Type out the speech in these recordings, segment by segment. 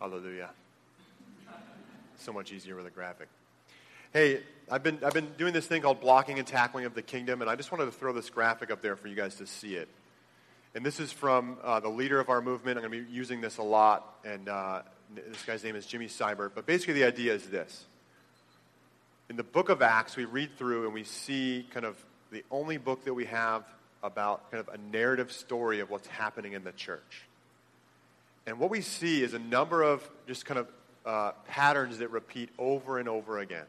Hallelujah. So much easier with a graphic. Hey, I've been, I've been doing this thing called blocking and tackling of the kingdom, and I just wanted to throw this graphic up there for you guys to see it. And this is from uh, the leader of our movement. I'm going to be using this a lot, and uh, this guy's name is Jimmy Seibert. But basically, the idea is this. In the book of Acts, we read through and we see kind of the only book that we have about kind of a narrative story of what's happening in the church. And what we see is a number of just kind of uh, patterns that repeat over and over again.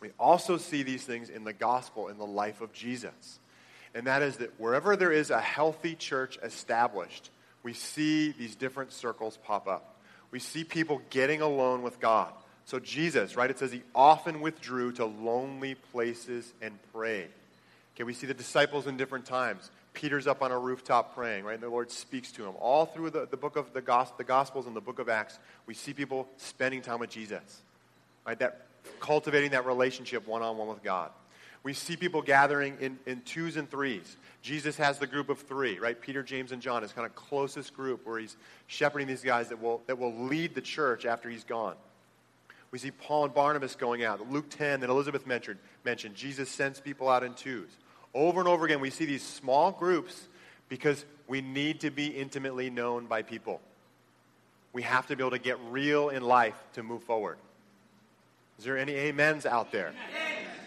We also see these things in the gospel, in the life of Jesus. And that is that wherever there is a healthy church established, we see these different circles pop up. We see people getting alone with God. So, Jesus, right, it says he often withdrew to lonely places and prayed. Okay, we see the disciples in different times. Peter's up on a rooftop praying, right? And the Lord speaks to him. All through the, the book of the, gos- the Gospels and the book of Acts, we see people spending time with Jesus, right? That cultivating that relationship one on one with God. We see people gathering in, in twos and threes. Jesus has the group of three, right? Peter, James, and John, his kind of closest group where he's shepherding these guys that will, that will lead the church after he's gone. We see Paul and Barnabas going out. Luke 10 that Elizabeth mentioned, mentioned Jesus sends people out in twos. Over and over again, we see these small groups because we need to be intimately known by people. We have to be able to get real in life to move forward. Is there any amens out there?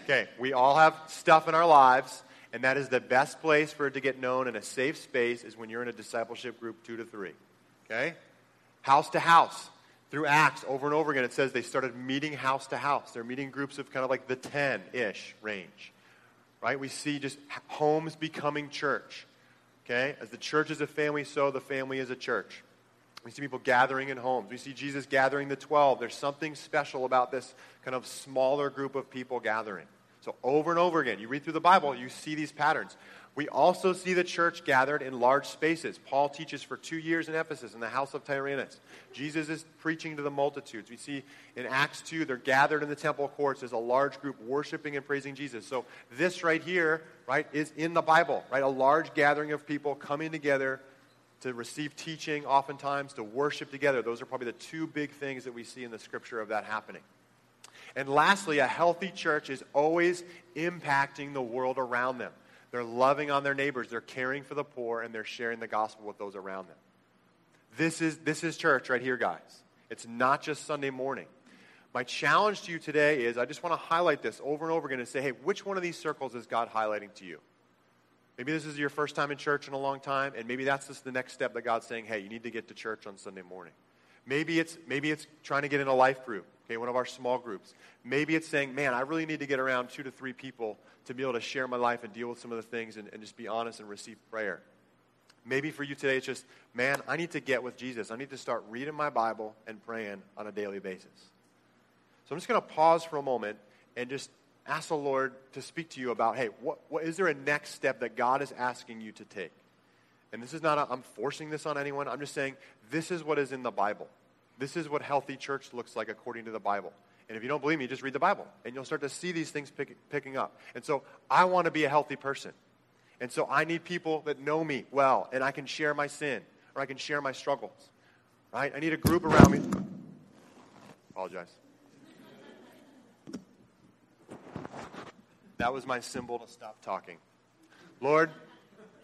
Okay, we all have stuff in our lives, and that is the best place for it to get known in a safe space is when you're in a discipleship group two to three. Okay? House to house. Through Acts, over and over again, it says they started meeting house to house. They're meeting groups of kind of like the 10 ish range right? We see just homes becoming church. Okay? As the church is a family, so the family is a church. We see people gathering in homes. We see Jesus gathering the 12. There's something special about this kind of smaller group of people gathering. So, over and over again, you read through the Bible, you see these patterns. We also see the church gathered in large spaces. Paul teaches for two years in Ephesus in the house of Tyrannus. Jesus is preaching to the multitudes. We see in Acts 2, they're gathered in the temple courts as a large group worshiping and praising Jesus. So this right here, right, is in the Bible, right? A large gathering of people coming together to receive teaching, oftentimes to worship together. Those are probably the two big things that we see in the scripture of that happening. And lastly, a healthy church is always impacting the world around them. They're loving on their neighbors. They're caring for the poor, and they're sharing the gospel with those around them. This is, this is church right here, guys. It's not just Sunday morning. My challenge to you today is I just want to highlight this over and over again and say, hey, which one of these circles is God highlighting to you? Maybe this is your first time in church in a long time, and maybe that's just the next step that God's saying, hey, you need to get to church on Sunday morning. Maybe it's, maybe it's trying to get in a life group, okay, one of our small groups. Maybe it's saying, man, I really need to get around two to three people to be able to share my life and deal with some of the things and, and just be honest and receive prayer. Maybe for you today, it's just, man, I need to get with Jesus. I need to start reading my Bible and praying on a daily basis. So I'm just going to pause for a moment and just ask the Lord to speak to you about, hey, what, what is there a next step that God is asking you to take? And this is not, i am forcing this on anyone. I'm just saying this is what is in the Bible. This is what healthy church looks like according to the Bible. And if you don't believe me, just read the Bible and you'll start to see these things pick, picking up. And so I want to be a healthy person. And so I need people that know me well and I can share my sin or I can share my struggles. Right? I need a group around me. Apologize. That was my symbol to stop talking. Lord,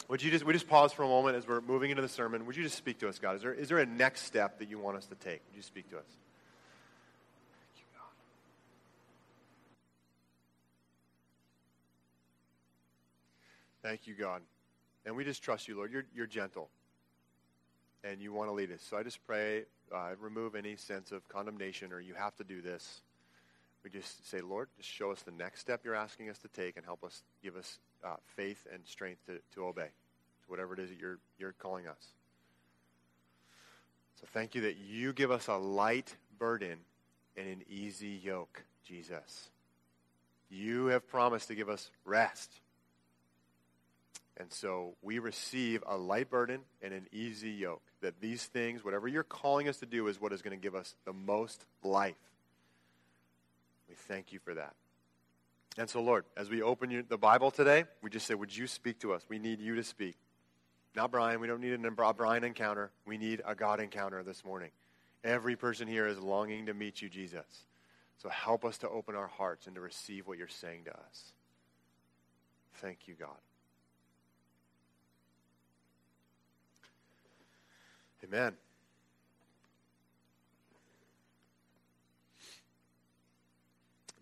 would you just, we just pause for a moment as we're moving into the sermon. Would you just speak to us, God? Is there, is there a next step that you want us to take? Would you speak to us? Thank you, God. And we just trust you, Lord. You're, you're gentle. And you want to lead us. So I just pray, uh, remove any sense of condemnation or you have to do this. We just say, Lord, just show us the next step you're asking us to take and help us, give us uh, faith and strength to, to obey to whatever it is that you're, you're calling us. So thank you that you give us a light burden and an easy yoke, Jesus. You have promised to give us rest. And so we receive a light burden and an easy yoke. That these things, whatever you're calling us to do, is what is going to give us the most life. Thank you for that. And so, Lord, as we open the Bible today, we just say, Would you speak to us? We need you to speak. Not Brian. We don't need a Brian encounter. We need a God encounter this morning. Every person here is longing to meet you, Jesus. So help us to open our hearts and to receive what you're saying to us. Thank you, God. Amen.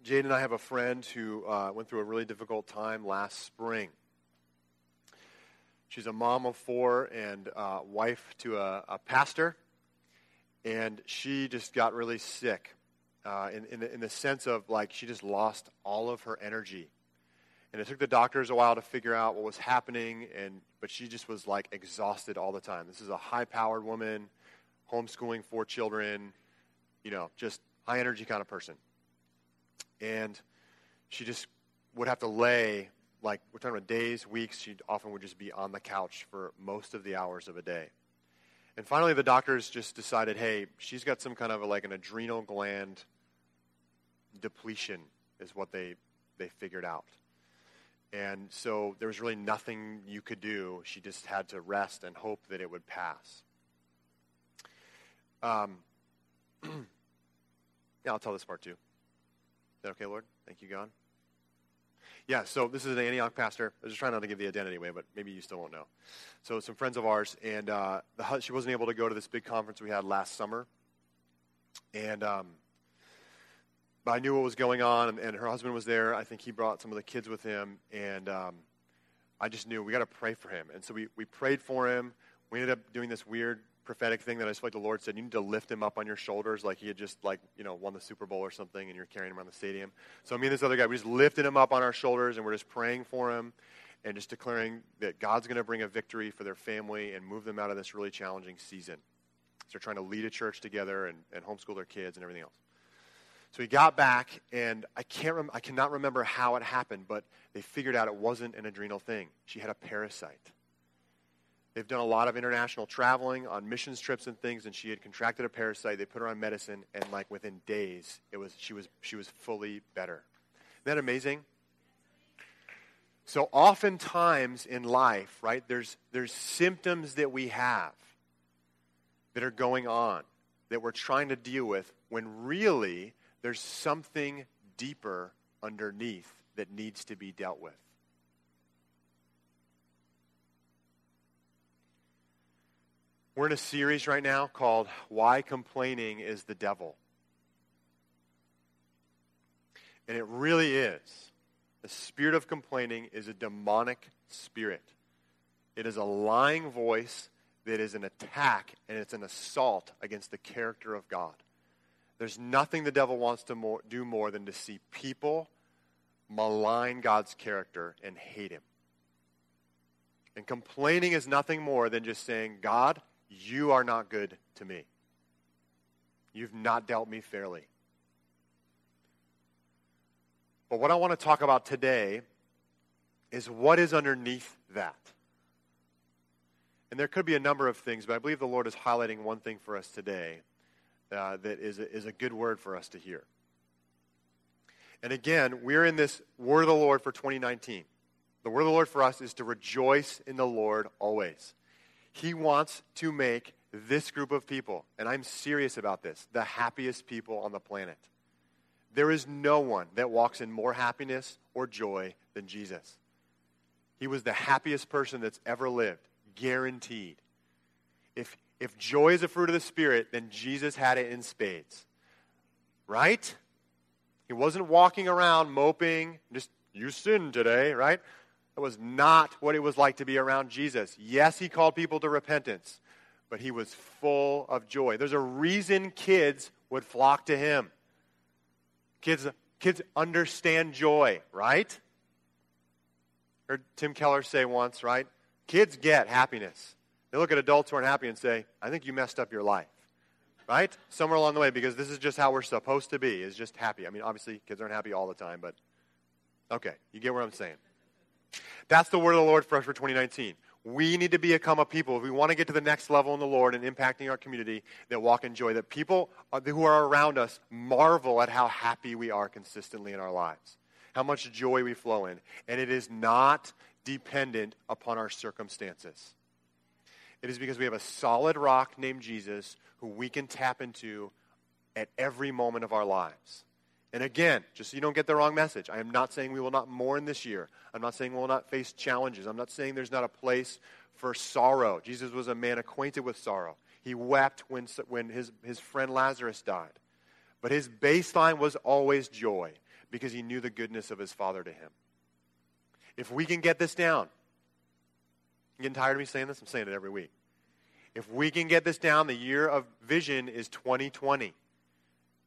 Jade and I have a friend who uh, went through a really difficult time last spring. She's a mom of four and uh, wife to a, a, pastor, and she just got really sick uh, in, in the, in the sense of like she just lost all of her energy. And it took the doctors a while to figure out what was happening, and, but she just was like exhausted all the time. This is a high powered woman, homeschooling four children, you know, just high energy kind of person and she just would have to lay like we're talking about days, weeks. She often would just be on the couch for most of the hours of a day. And finally, the doctors just decided, hey, she's got some kind of a, like an adrenal gland depletion, is what they they figured out. And so there was really nothing you could do. She just had to rest and hope that it would pass. Um, yeah, I'll tell this part too that okay, Lord? Thank you, God. Yeah, so this is an Antioch pastor. I was just trying not to give the identity away, but maybe you still won't know. So some friends of ours, and uh, the, she wasn't able to go to this big conference we had last summer. And um, I knew what was going on, and, and, her husband was there. I think he brought some of the kids with him, and um, I just knew we got to pray for him. And so we, we prayed for him. We ended up doing this weird prophetic thing that I just feel like the Lord said, you need to lift him up on your shoulders like he had just like, you know, won the Super Bowl or something and you're carrying him around the stadium. So me and this other guy, we just lifted him up on our shoulders and we're just praying for him and just declaring that God's going to bring a victory for their family and move them out of this really challenging season. So they're trying to lead a church together and, and homeschool their kids and everything else. So he got back, and I can't rem- I cannot remember how it happened, but they figured out it wasn't an adrenal thing. She had a parasite. They've done a lot of international traveling on missions trips and things, and she had contracted a parasite. They put her on medicine, and like within days, it was she was she was fully better. Isn't that amazing? So oftentimes in life, right, there's there's symptoms that we have that are going on that we're trying to deal with when really there's something deeper underneath that needs to be dealt with. We're in a series right now called Why Complaining is the Devil. And it really is. The spirit of complaining is a demonic spirit. It is a lying voice that is an attack and it's an assault against the character of God. There's nothing the devil wants to more, do more than to see people malign God's character and hate him. And complaining is nothing more than just saying, God, you are not good to me. You've not dealt me fairly. But what I want to talk about today is what is underneath that. And there could be a number of things, but I believe the Lord is highlighting one thing for us today uh, that is a, is a good word for us to hear. And again, we're in this word of the Lord for 2019. The word of the Lord for us is to rejoice in the Lord always. He wants to make this group of people, and I'm serious about this, the happiest people on the planet. There is no one that walks in more happiness or joy than Jesus. He was the happiest person that's ever lived, guaranteed. If, if joy is a fruit of the Spirit, then Jesus had it in spades. Right? He wasn't walking around moping, just, you sinned today, right? That was not what it was like to be around Jesus. Yes, he called people to repentance, but he was full of joy. There's a reason kids would flock to him. Kids, kids understand joy, right? Heard Tim Keller say once, right? Kids get happiness. They look at adults who aren't happy and say, I think you messed up your life. Right? Somewhere along the way, because this is just how we're supposed to be, is just happy. I mean, obviously, kids aren't happy all the time, but okay, you get what I'm saying. That's the word of the Lord for us for 2019. We need to become a people, if we want to get to the next level in the Lord and impacting our community, that walk in joy, that people who are around us marvel at how happy we are consistently in our lives, how much joy we flow in. And it is not dependent upon our circumstances. It is because we have a solid rock named Jesus who we can tap into at every moment of our lives. And again, just so you don't get the wrong message, I am not saying we will not mourn this year. I'm not saying we will not face challenges. I'm not saying there's not a place for sorrow. Jesus was a man acquainted with sorrow. He wept when, when his, his friend Lazarus died. But his baseline was always joy because he knew the goodness of his Father to him. If we can get this down, you getting tired of me saying this? I'm saying it every week. If we can get this down, the year of vision is 2020.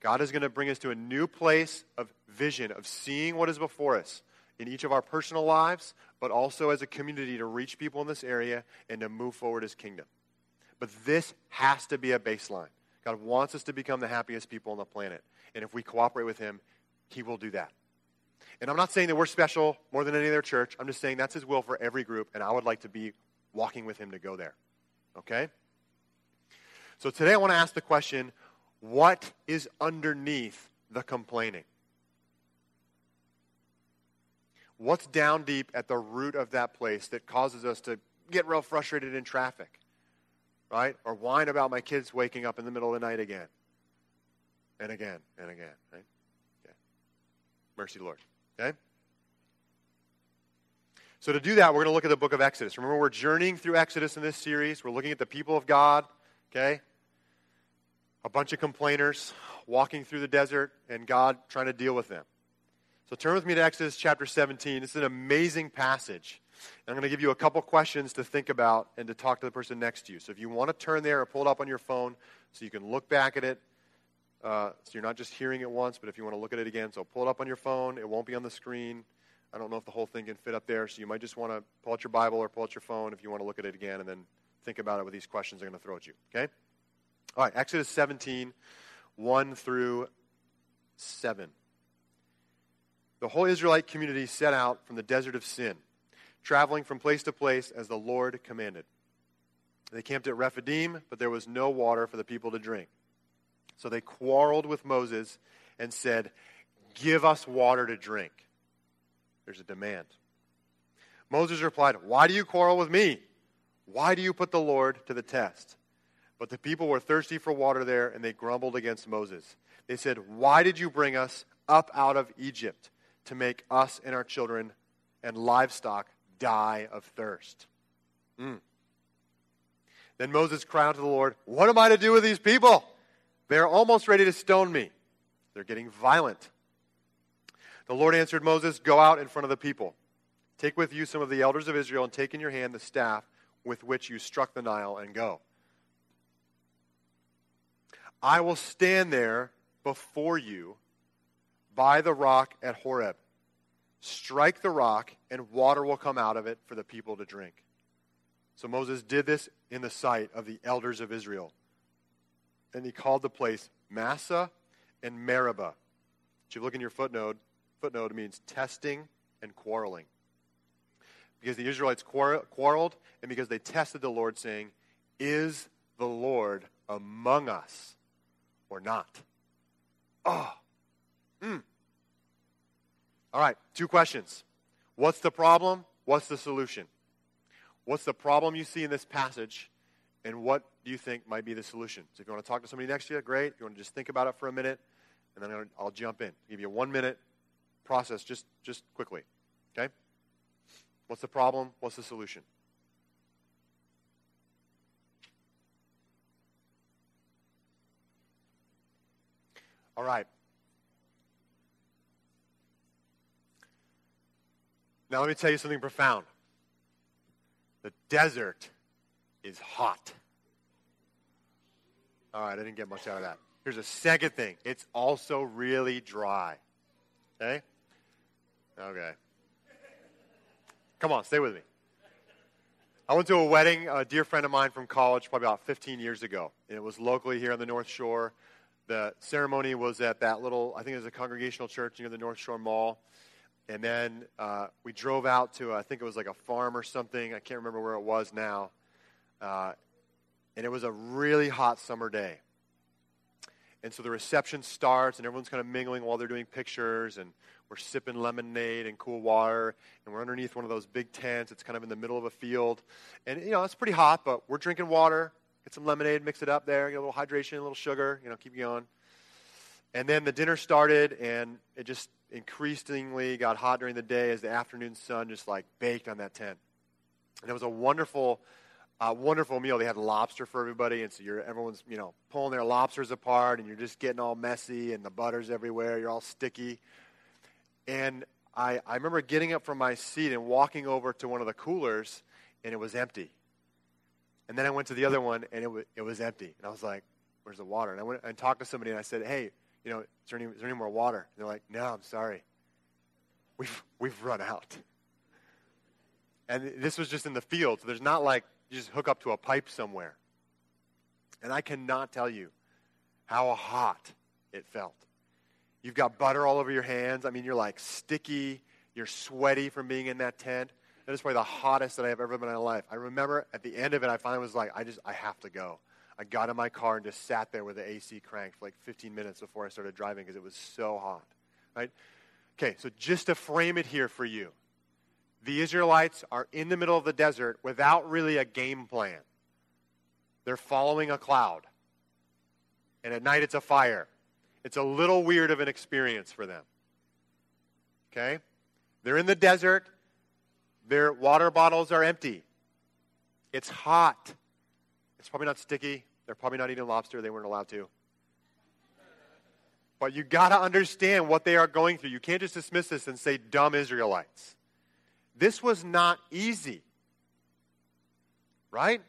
God is going to bring us to a new place of vision, of seeing what is before us in each of our personal lives, but also as a community to reach people in this area and to move forward as kingdom. But this has to be a baseline. God wants us to become the happiest people on the planet. And if we cooperate with him, he will do that. And I'm not saying that we're special more than any other church. I'm just saying that's his will for every group, and I would like to be walking with him to go there. Okay? So today I want to ask the question what is underneath the complaining? What's down deep at the root of that place that causes us to get real frustrated in traffic? Right? Or whine about my kids waking up in the middle of the night again. And again and again, right? Mercy, Lord. Okay? So, to do that, we're going to look at the book of Exodus. Remember, we're journeying through Exodus in this series. We're looking at the people of God, okay? A bunch of complainers walking through the desert and God trying to deal with them. So, turn with me to Exodus chapter 17. It's an amazing passage. And I'm going to give you a couple questions to think about and to talk to the person next to you. So, if you want to turn there or pull it up on your phone so you can look back at it, uh, so you're not just hearing it once, but if you want to look at it again, so pull it up on your phone. It won't be on the screen. I don't know if the whole thing can fit up there, so you might just want to pull out your Bible or pull out your phone if you want to look at it again and then think about it with these questions I'm going to throw at you. Okay? All right, Exodus 17, 1 through 7. The whole Israelite community set out from the desert of Sin, traveling from place to place as the Lord commanded. They camped at Rephidim, but there was no water for the people to drink. So they quarreled with Moses and said, Give us water to drink. There's a demand. Moses replied, Why do you quarrel with me? Why do you put the Lord to the test? But the people were thirsty for water there, and they grumbled against Moses. They said, Why did you bring us up out of Egypt to make us and our children and livestock die of thirst? Mm. Then Moses cried out to the Lord, What am I to do with these people? They are almost ready to stone me. They're getting violent. The Lord answered Moses, Go out in front of the people. Take with you some of the elders of Israel, and take in your hand the staff with which you struck the Nile, and go. I will stand there before you by the rock at Horeb. Strike the rock, and water will come out of it for the people to drink. So Moses did this in the sight of the elders of Israel. And he called the place Massah and Meribah. If you look in your footnote, footnote means testing and quarreling. Because the Israelites quarreled and because they tested the Lord, saying, Is the Lord among us or not? Oh. Mm. All right, two questions. What's the problem? What's the solution? What's the problem you see in this passage? And what do you think might be the solution? So if you want to talk to somebody next to you, great. If you want to just think about it for a minute, and then I'll jump in. Give you a one minute process just, just quickly. Okay? What's the problem? What's the solution? All right. Now, let me tell you something profound. The desert is hot. All right, I didn't get much out of that. Here's a second thing it's also really dry. Okay? Okay. Come on, stay with me. I went to a wedding, a dear friend of mine from college, probably about 15 years ago. And it was locally here on the North Shore. The ceremony was at that little, I think it was a congregational church near the North Shore Mall. And then uh, we drove out to, I think it was like a farm or something. I can't remember where it was now. Uh, and it was a really hot summer day. And so the reception starts, and everyone's kind of mingling while they're doing pictures, and we're sipping lemonade and cool water, and we're underneath one of those big tents. It's kind of in the middle of a field. And, you know, it's pretty hot, but we're drinking water, get some lemonade, mix it up there, get a little hydration, a little sugar, you know, keep going. And then the dinner started, and it just increasingly got hot during the day as the afternoon sun just like baked on that tent. And it was a wonderful uh, wonderful meal. They had lobster for everybody, and so you're everyone's you know pulling their lobsters apart, and you're just getting all messy, and the butter's everywhere. You're all sticky. And I, I remember getting up from my seat and walking over to one of the coolers, and it was empty. And then I went to the other one, and it was, it was empty. And I was like, "Where's the water?" And I went and talked to somebody, and I said, "Hey, you know, is there any, is there any more water?" And they're like, "No, I'm sorry. We've we've run out." And this was just in the field, so there's not like you just hook up to a pipe somewhere. And I cannot tell you how hot it felt. You've got butter all over your hands. I mean, you're like sticky. You're sweaty from being in that tent. That is probably the hottest that I've ever been in my life. I remember at the end of it, I finally was like, I just, I have to go. I got in my car and just sat there with the AC cranked for like 15 minutes before I started driving because it was so hot. Right? Okay, so just to frame it here for you, the Israelites are in the middle of the desert without really a game plan. They're following a cloud. And at night it's a fire. It's a little weird of an experience for them. Okay? They're in the desert. Their water bottles are empty. It's hot. It's probably not sticky. They're probably not eating lobster. They weren't allowed to. But you got to understand what they are going through. You can't just dismiss this and say dumb Israelites. This was not easy. Right?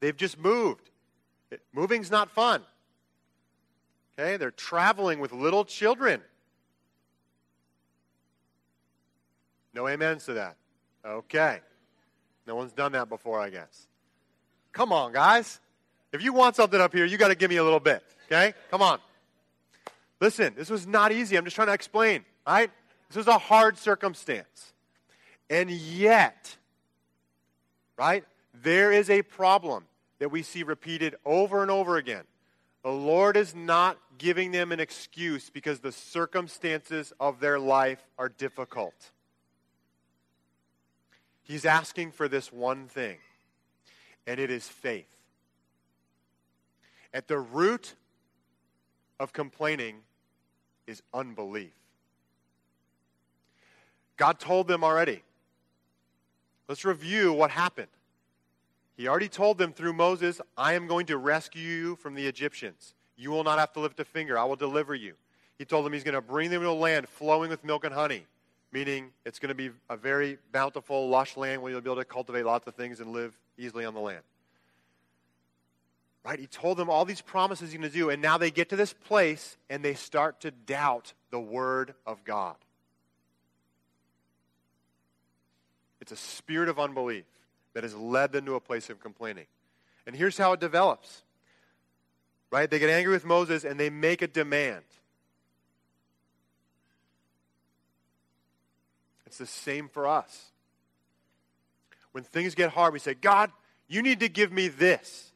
They've just moved. Moving's not fun. Okay? They're traveling with little children. No amens to that. Okay. No one's done that before, I guess. Come on, guys. If you want something up here, you got to give me a little bit. Okay? Come on. Listen, this was not easy. I'm just trying to explain, right? This was a hard circumstance. And yet, right, there is a problem that we see repeated over and over again. The Lord is not giving them an excuse because the circumstances of their life are difficult. He's asking for this one thing, and it is faith. At the root of complaining is unbelief. God told them already Let's review what happened. He already told them through Moses, I am going to rescue you from the Egyptians. You will not have to lift a finger. I will deliver you. He told them he's going to bring them to a land flowing with milk and honey, meaning it's going to be a very bountiful, lush land where you'll be able to cultivate lots of things and live easily on the land. Right? He told them all these promises he's going to do, and now they get to this place and they start to doubt the word of God. It's a spirit of unbelief that has led them to a place of complaining. And here's how it develops. Right? They get angry with Moses and they make a demand. It's the same for us. When things get hard, we say, God, you need to give me this.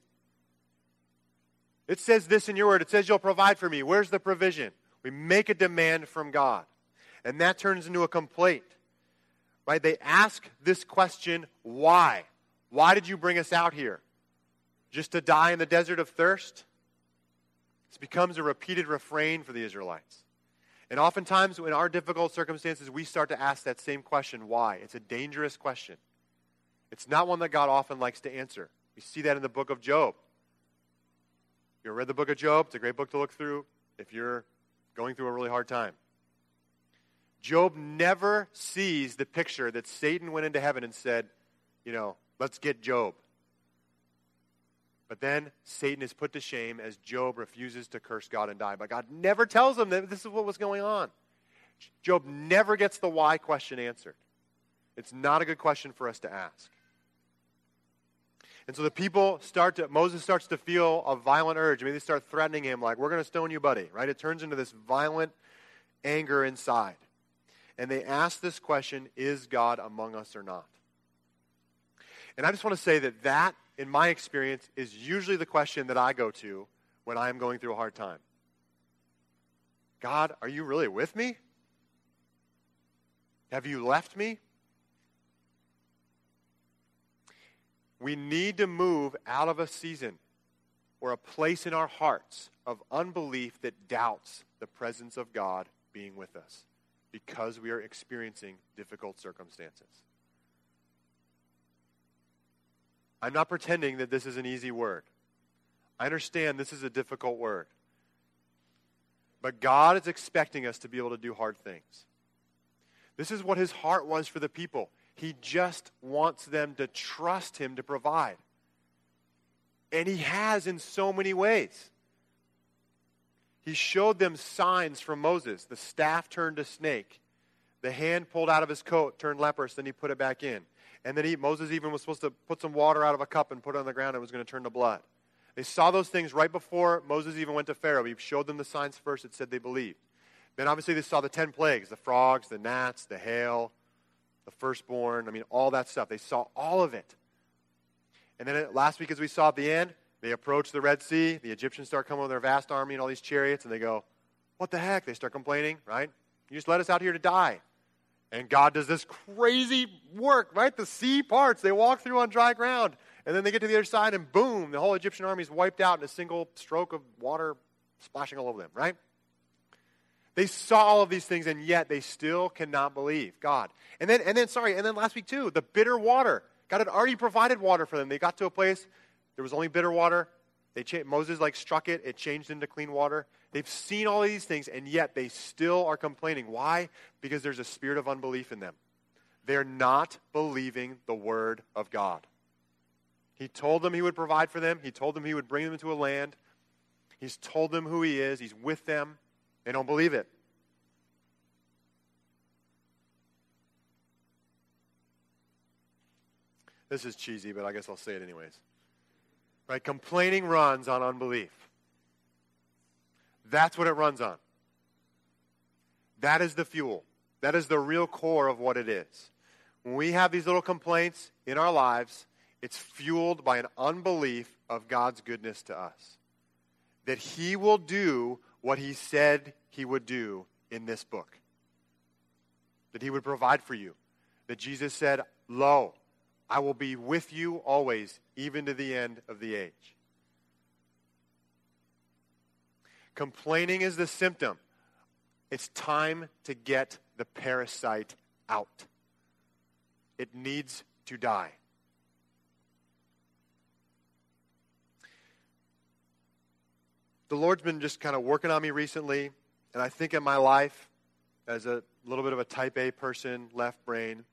It says this in your word. It says you'll provide for me. Where's the provision? We make a demand from God. And that turns into a complaint right? They ask this question, why? Why did you bring us out here? Just to die in the desert of thirst? This becomes a repeated refrain for the Israelites. And oftentimes, in our difficult circumstances, we start to ask that same question, why? It's a dangerous question. It's not one that God often likes to answer. We see that in the book of Job. You ever read the book of Job? It's a great book to look through if you're going through a really hard time. Job never sees the picture that Satan went into heaven and said, you know, let's get Job. But then Satan is put to shame as Job refuses to curse God and die. But God never tells him that this is what was going on. Job never gets the why question answered. It's not a good question for us to ask. And so the people start to, Moses starts to feel a violent urge. Maybe they start threatening him, like, we're going to stone you, buddy, right? It turns into this violent anger inside and they ask this question Is God among us or not? And I just want to say that that, in my experience, is usually the question that I go to when I am going through a hard time. God, are you really with me? Have you left me? We need to move out of a season or a place in our hearts of unbelief that doubts the presence of God being with us because we are experiencing difficult circumstances. I'm not pretending that this is an easy word. I understand this is a difficult word. But God is expecting us to be able to do hard things. This is what his heart was for the people. He just wants them to trust him to provide. And he has in so many ways. He showed them signs from Moses. The staff turned to snake. The hand pulled out of his coat turned leprous, then he put it back in. And then he, Moses even was supposed to put some water out of a cup and put it on the ground and it was going to turn to blood. They saw those things right before Moses even went to Pharaoh. He showed them the signs first. It said they believed. Then obviously they saw the ten plagues the frogs, the gnats, the hail, the firstborn. I mean, all that stuff. They saw all of it. And then last week, as we saw at the end, they approach the Red Sea. The Egyptians start coming with their vast army and all these chariots, and they go, What the heck? They start complaining, right? You just let us out here to die. And God does this crazy work, right? The sea parts. They walk through on dry ground. And then they get to the other side, and boom, the whole Egyptian army is wiped out in a single stroke of water splashing all over them, right? They saw all of these things, and yet they still cannot believe God. And then, and then, sorry, and then last week too, the bitter water. God had already provided water for them. They got to a place there was only bitter water. They cha- Moses like struck it; it changed into clean water. They've seen all these things, and yet they still are complaining. Why? Because there's a spirit of unbelief in them. They're not believing the word of God. He told them he would provide for them. He told them he would bring them into a land. He's told them who he is. He's with them. They don't believe it. This is cheesy, but I guess I'll say it anyways. Right? Complaining runs on unbelief. That's what it runs on. That is the fuel. That is the real core of what it is. When we have these little complaints in our lives, it's fueled by an unbelief of God's goodness to us. That He will do what He said He would do in this book. That He would provide for you. That Jesus said, Lo, I will be with you always, even to the end of the age. Complaining is the symptom. It's time to get the parasite out. It needs to die. the Lord's been just kind of working on me recently, and I think in my life, as a little bit of a type A person, left brain,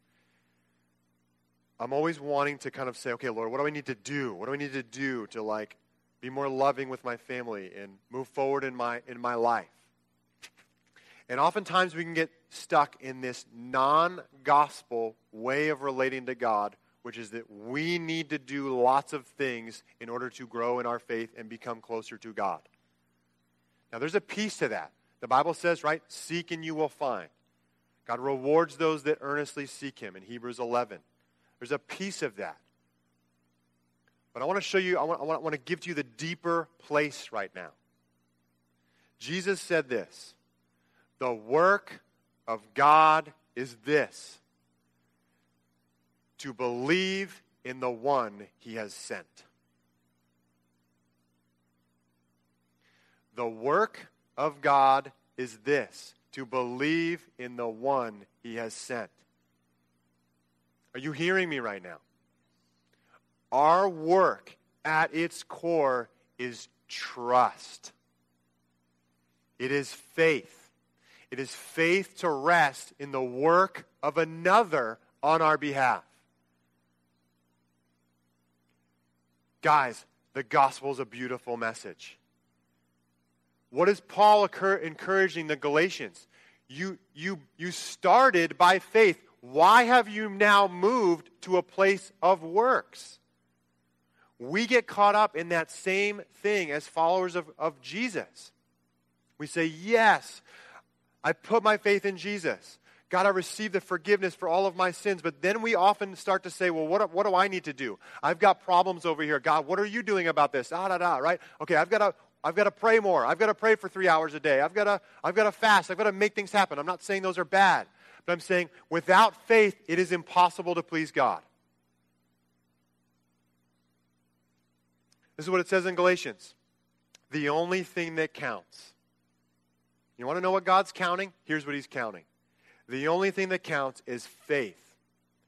I'm always wanting to kind of say, okay, Lord, what do I need to do? What do I need to do to like be more loving with my family and move forward in my in my life? And oftentimes we can get stuck in this non-gospel way of relating to God, which is that we need to do lots of things in order to grow in our faith and become closer to God. Now, there's a piece to that. The Bible says, right, seek and you will find. God rewards those that earnestly seek him in Hebrews 11. There's a piece of that. But I want to show you, I want, I want, I want to give to you the deeper place right now. Jesus said this The work of God is this to believe in the one he has sent. The work of God is this to believe in the one he has sent. Are you hearing me right now? Our work at its core is trust. It is faith. It is faith to rest in the work of another on our behalf. Guys, the gospel is a beautiful message. What is Paul encouraging the Galatians? You, you, you started by faith. Why have you now moved to a place of works? We get caught up in that same thing as followers of, of Jesus. We say, Yes, I put my faith in Jesus. God, I received the forgiveness for all of my sins. But then we often start to say, well, what, what do I need to do? I've got problems over here. God, what are you doing about this? Da, da, da, right? Okay, I've got to I've got to pray more. I've got to pray for three hours a day. I've got to, I've got to fast. I've got to make things happen. I'm not saying those are bad, but I'm saying without faith, it is impossible to please God. This is what it says in Galatians. The only thing that counts. You want to know what God's counting? Here's what He's counting. The only thing that counts is faith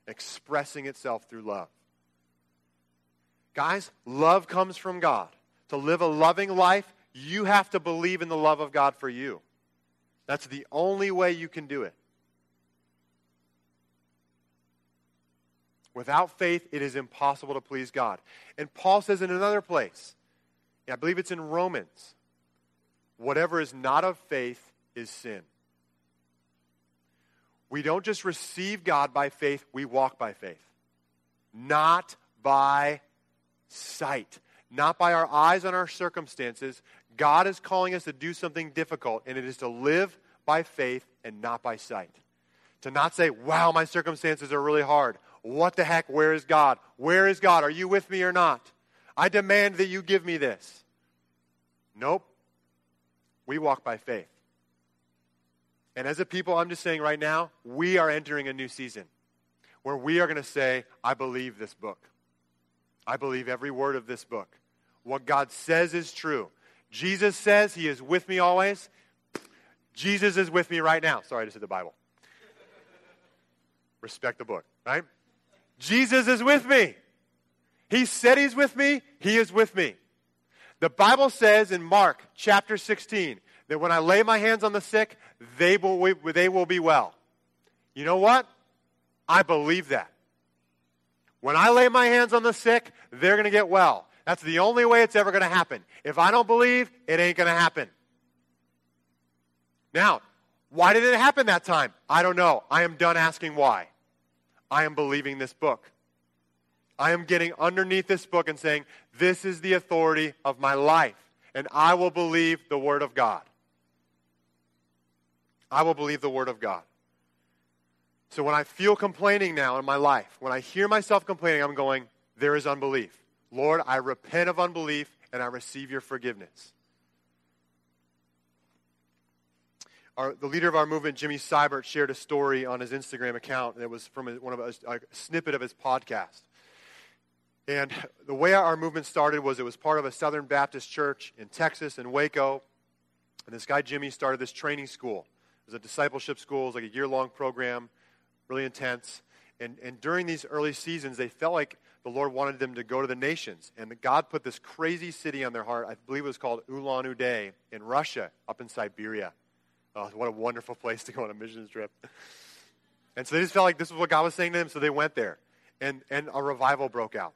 expressing itself through love. Guys, love comes from God. To live a loving life, you have to believe in the love of God for you. That's the only way you can do it. Without faith, it is impossible to please God. And Paul says in another place, I believe it's in Romans, whatever is not of faith is sin. We don't just receive God by faith, we walk by faith. Not by sight, not by our eyes on our circumstances. God is calling us to do something difficult, and it is to live by faith and not by sight. To not say, wow, my circumstances are really hard. What the heck? Where is God? Where is God? Are you with me or not? I demand that you give me this. Nope. We walk by faith. And as a people, I'm just saying right now, we are entering a new season where we are going to say, I believe this book. I believe every word of this book. What God says is true. Jesus says he is with me always. Jesus is with me right now. Sorry, I just said the Bible. Respect the book, right? Jesus is with me. He said he's with me. He is with me. The Bible says in Mark chapter 16 that when I lay my hands on the sick, they will, they will be well. You know what? I believe that. When I lay my hands on the sick, they're going to get well. That's the only way it's ever going to happen. If I don't believe, it ain't going to happen. Now, why did it happen that time? I don't know. I am done asking why. I am believing this book. I am getting underneath this book and saying, This is the authority of my life, and I will believe the Word of God. I will believe the Word of God. So when I feel complaining now in my life, when I hear myself complaining, I'm going, There is unbelief. Lord, I repent of unbelief and I receive your forgiveness. Our, the leader of our movement, Jimmy Seibert, shared a story on his Instagram account that was from one of a, a snippet of his podcast. And the way our movement started was it was part of a Southern Baptist church in Texas, in Waco. And this guy, Jimmy, started this training school. It was a discipleship school, it was like a year long program, really intense. And, and during these early seasons, they felt like the Lord wanted them to go to the nations. And God put this crazy city on their heart. I believe it was called Ulan Ude in Russia, up in Siberia. Oh, what a wonderful place to go on a missions trip. And so they just felt like this was what God was saying to them, so they went there. And, and a revival broke out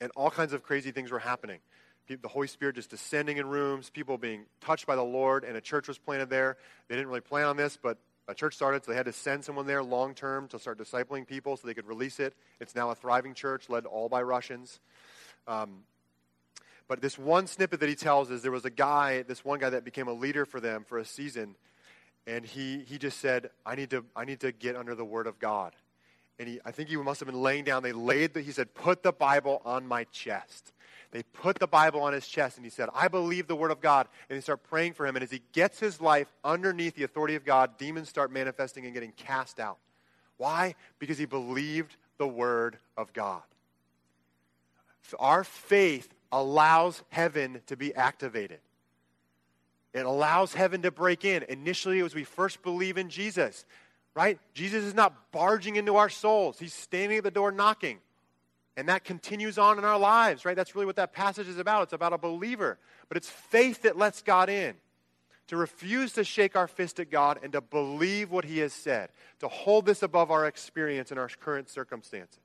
and all kinds of crazy things were happening. The Holy Spirit just descending in rooms, people being touched by the Lord, and a church was planted there. They didn't really plan on this, but a church started, so they had to send someone there long term to start discipling people so they could release it. It's now a thriving church led all by Russians. Um, but this one snippet that he tells is there was a guy, this one guy that became a leader for them for a season, and he, he just said, I need, to, I need to get under the Word of God and he, I think he must have been laying down. They laid, the, he said, put the Bible on my chest. They put the Bible on his chest, and he said, I believe the Word of God. And they start praying for him. And as he gets his life underneath the authority of God, demons start manifesting and getting cast out. Why? Because he believed the Word of God. Our faith allows heaven to be activated. It allows heaven to break in. Initially, as we first believe in Jesus, right? Jesus is not barging into our souls, He's standing at the door knocking. And that continues on in our lives, right? That's really what that passage is about. It's about a believer. But it's faith that lets God in. To refuse to shake our fist at God and to believe what He has said. To hold this above our experience and our current circumstances.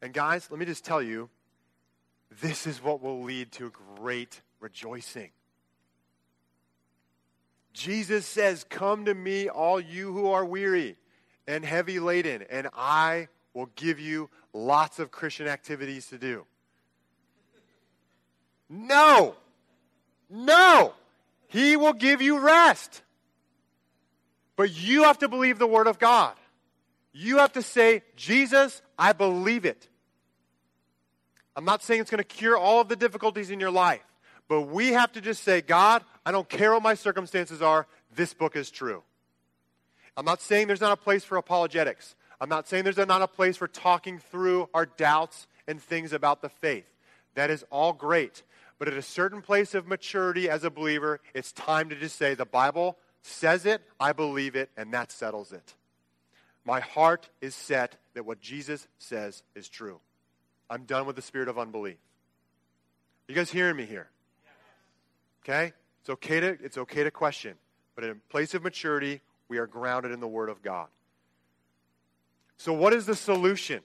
And guys, let me just tell you this is what will lead to great rejoicing. Jesus says, Come to me, all you who are weary and heavy laden, and I will give you lots of Christian activities to do. No, no, He will give you rest. But you have to believe the Word of God. You have to say, Jesus, I believe it. I'm not saying it's going to cure all of the difficulties in your life, but we have to just say, God, I don't care what my circumstances are, this book is true. I'm not saying there's not a place for apologetics. I'm not saying there's not a place for talking through our doubts and things about the faith. That is all great. But at a certain place of maturity as a believer, it's time to just say, the Bible says it, I believe it, and that settles it. My heart is set that what Jesus says is true. I'm done with the spirit of unbelief. Are you guys hearing me here? Okay? It's okay to, it's okay to question. But in a place of maturity, we are grounded in the Word of God. So, what is the solution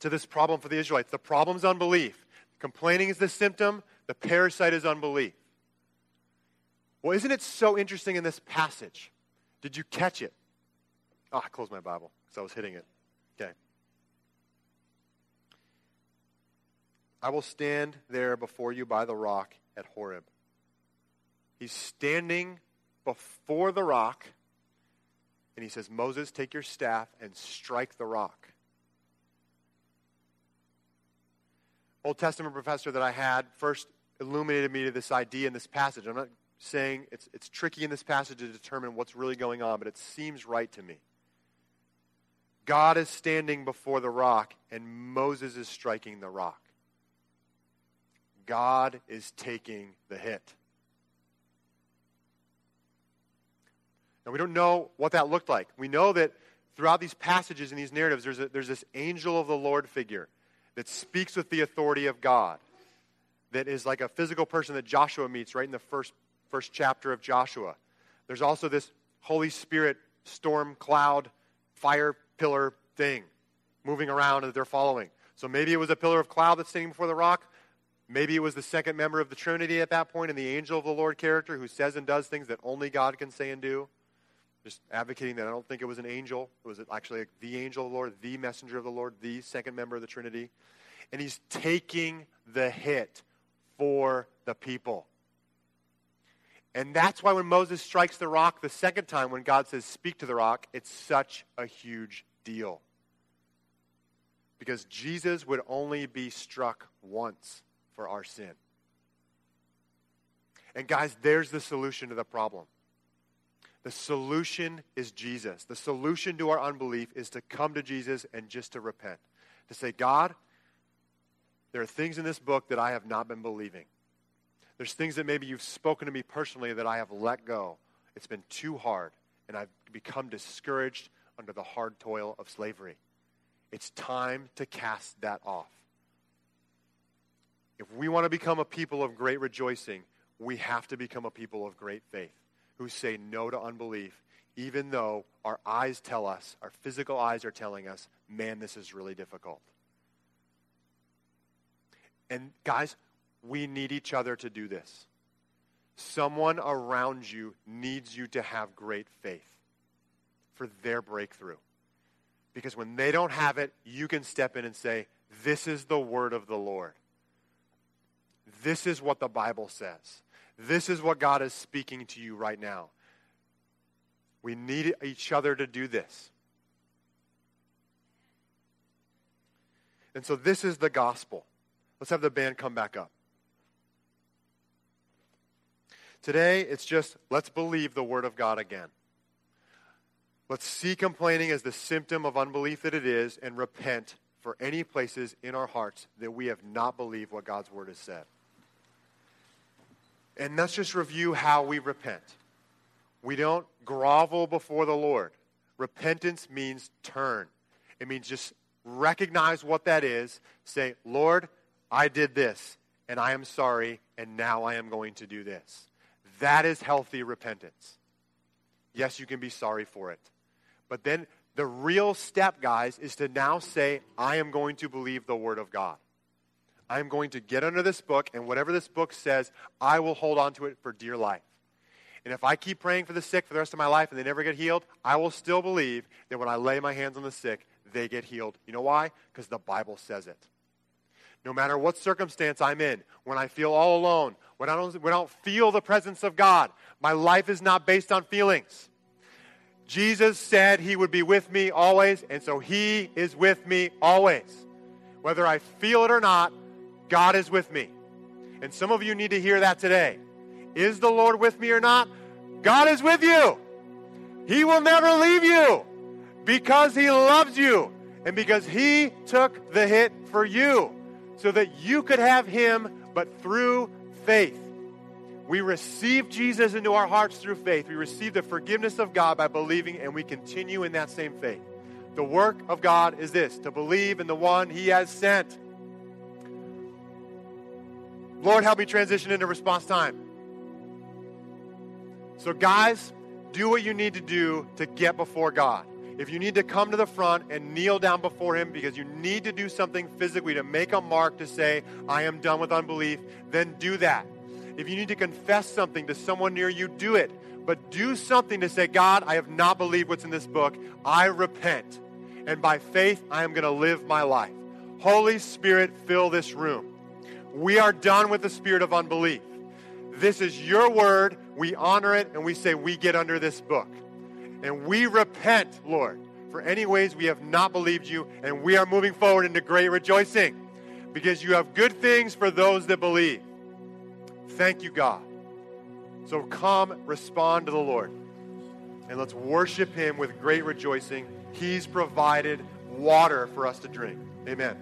to this problem for the Israelites? The problem is unbelief. Complaining is the symptom, the parasite is unbelief. Well, isn't it so interesting in this passage? Did you catch it? Oh, I closed my Bible because I was hitting it. Okay. I will stand there before you by the rock at Horeb. He's standing before the rock, and he says, Moses, take your staff and strike the rock. Old Testament professor that I had first illuminated me to this idea in this passage. I'm not saying it's, it's tricky in this passage to determine what's really going on, but it seems right to me. God is standing before the rock, and Moses is striking the rock. God is taking the hit. Now, we don't know what that looked like. We know that throughout these passages and these narratives, there's, a, there's this angel of the Lord figure that speaks with the authority of God that is like a physical person that Joshua meets right in the first, first chapter of Joshua. There's also this Holy Spirit storm cloud fire pillar thing moving around that they're following. So maybe it was a pillar of cloud that's standing before the rock. Maybe it was the second member of the Trinity at that point and the angel of the Lord character who says and does things that only God can say and do. Just advocating that I don't think it was an angel. It was actually the angel of the Lord, the messenger of the Lord, the second member of the Trinity. And he's taking the hit for the people. And that's why when Moses strikes the rock the second time, when God says, Speak to the rock, it's such a huge deal. Because Jesus would only be struck once for our sin. And guys, there's the solution to the problem. The solution is Jesus. The solution to our unbelief is to come to Jesus and just to repent. To say, God, there are things in this book that I have not been believing. There's things that maybe you've spoken to me personally that I have let go. It's been too hard, and I've become discouraged under the hard toil of slavery. It's time to cast that off. If we want to become a people of great rejoicing, we have to become a people of great faith who say no to unbelief, even though our eyes tell us, our physical eyes are telling us, man, this is really difficult. And guys, we need each other to do this. Someone around you needs you to have great faith for their breakthrough. Because when they don't have it, you can step in and say, This is the word of the Lord. This is what the Bible says. This is what God is speaking to you right now. We need each other to do this. And so, this is the gospel. Let's have the band come back up. Today, it's just let's believe the Word of God again. Let's see complaining as the symptom of unbelief that it is and repent for any places in our hearts that we have not believed what God's Word has said. And let's just review how we repent. We don't grovel before the Lord. Repentance means turn, it means just recognize what that is. Say, Lord, I did this, and I am sorry, and now I am going to do this. That is healthy repentance. Yes, you can be sorry for it. But then the real step, guys, is to now say, I am going to believe the Word of God. I am going to get under this book, and whatever this book says, I will hold on to it for dear life. And if I keep praying for the sick for the rest of my life and they never get healed, I will still believe that when I lay my hands on the sick, they get healed. You know why? Because the Bible says it no matter what circumstance I'm in, when I feel all alone, when I don't, when I don't feel the presence of God. My life is not based on feelings. Jesus said he would be with me always, and so he is with me always. Whether I feel it or not, God is with me. And some of you need to hear that today. Is the Lord with me or not? God is with you. He will never leave you because he loves you and because he took the hit for you so that you could have him, but through faith. We receive Jesus into our hearts through faith. We receive the forgiveness of God by believing, and we continue in that same faith. The work of God is this to believe in the one He has sent. Lord, help me transition into response time. So, guys, do what you need to do to get before God. If you need to come to the front and kneel down before Him because you need to do something physically to make a mark to say, I am done with unbelief, then do that. If you need to confess something to someone near you, do it. But do something to say, God, I have not believed what's in this book. I repent. And by faith, I am going to live my life. Holy Spirit, fill this room. We are done with the spirit of unbelief. This is your word. We honor it and we say, we get under this book. And we repent, Lord, for any ways we have not believed you. And we are moving forward into great rejoicing because you have good things for those that believe. Thank you, God. So come respond to the Lord. And let's worship him with great rejoicing. He's provided water for us to drink. Amen.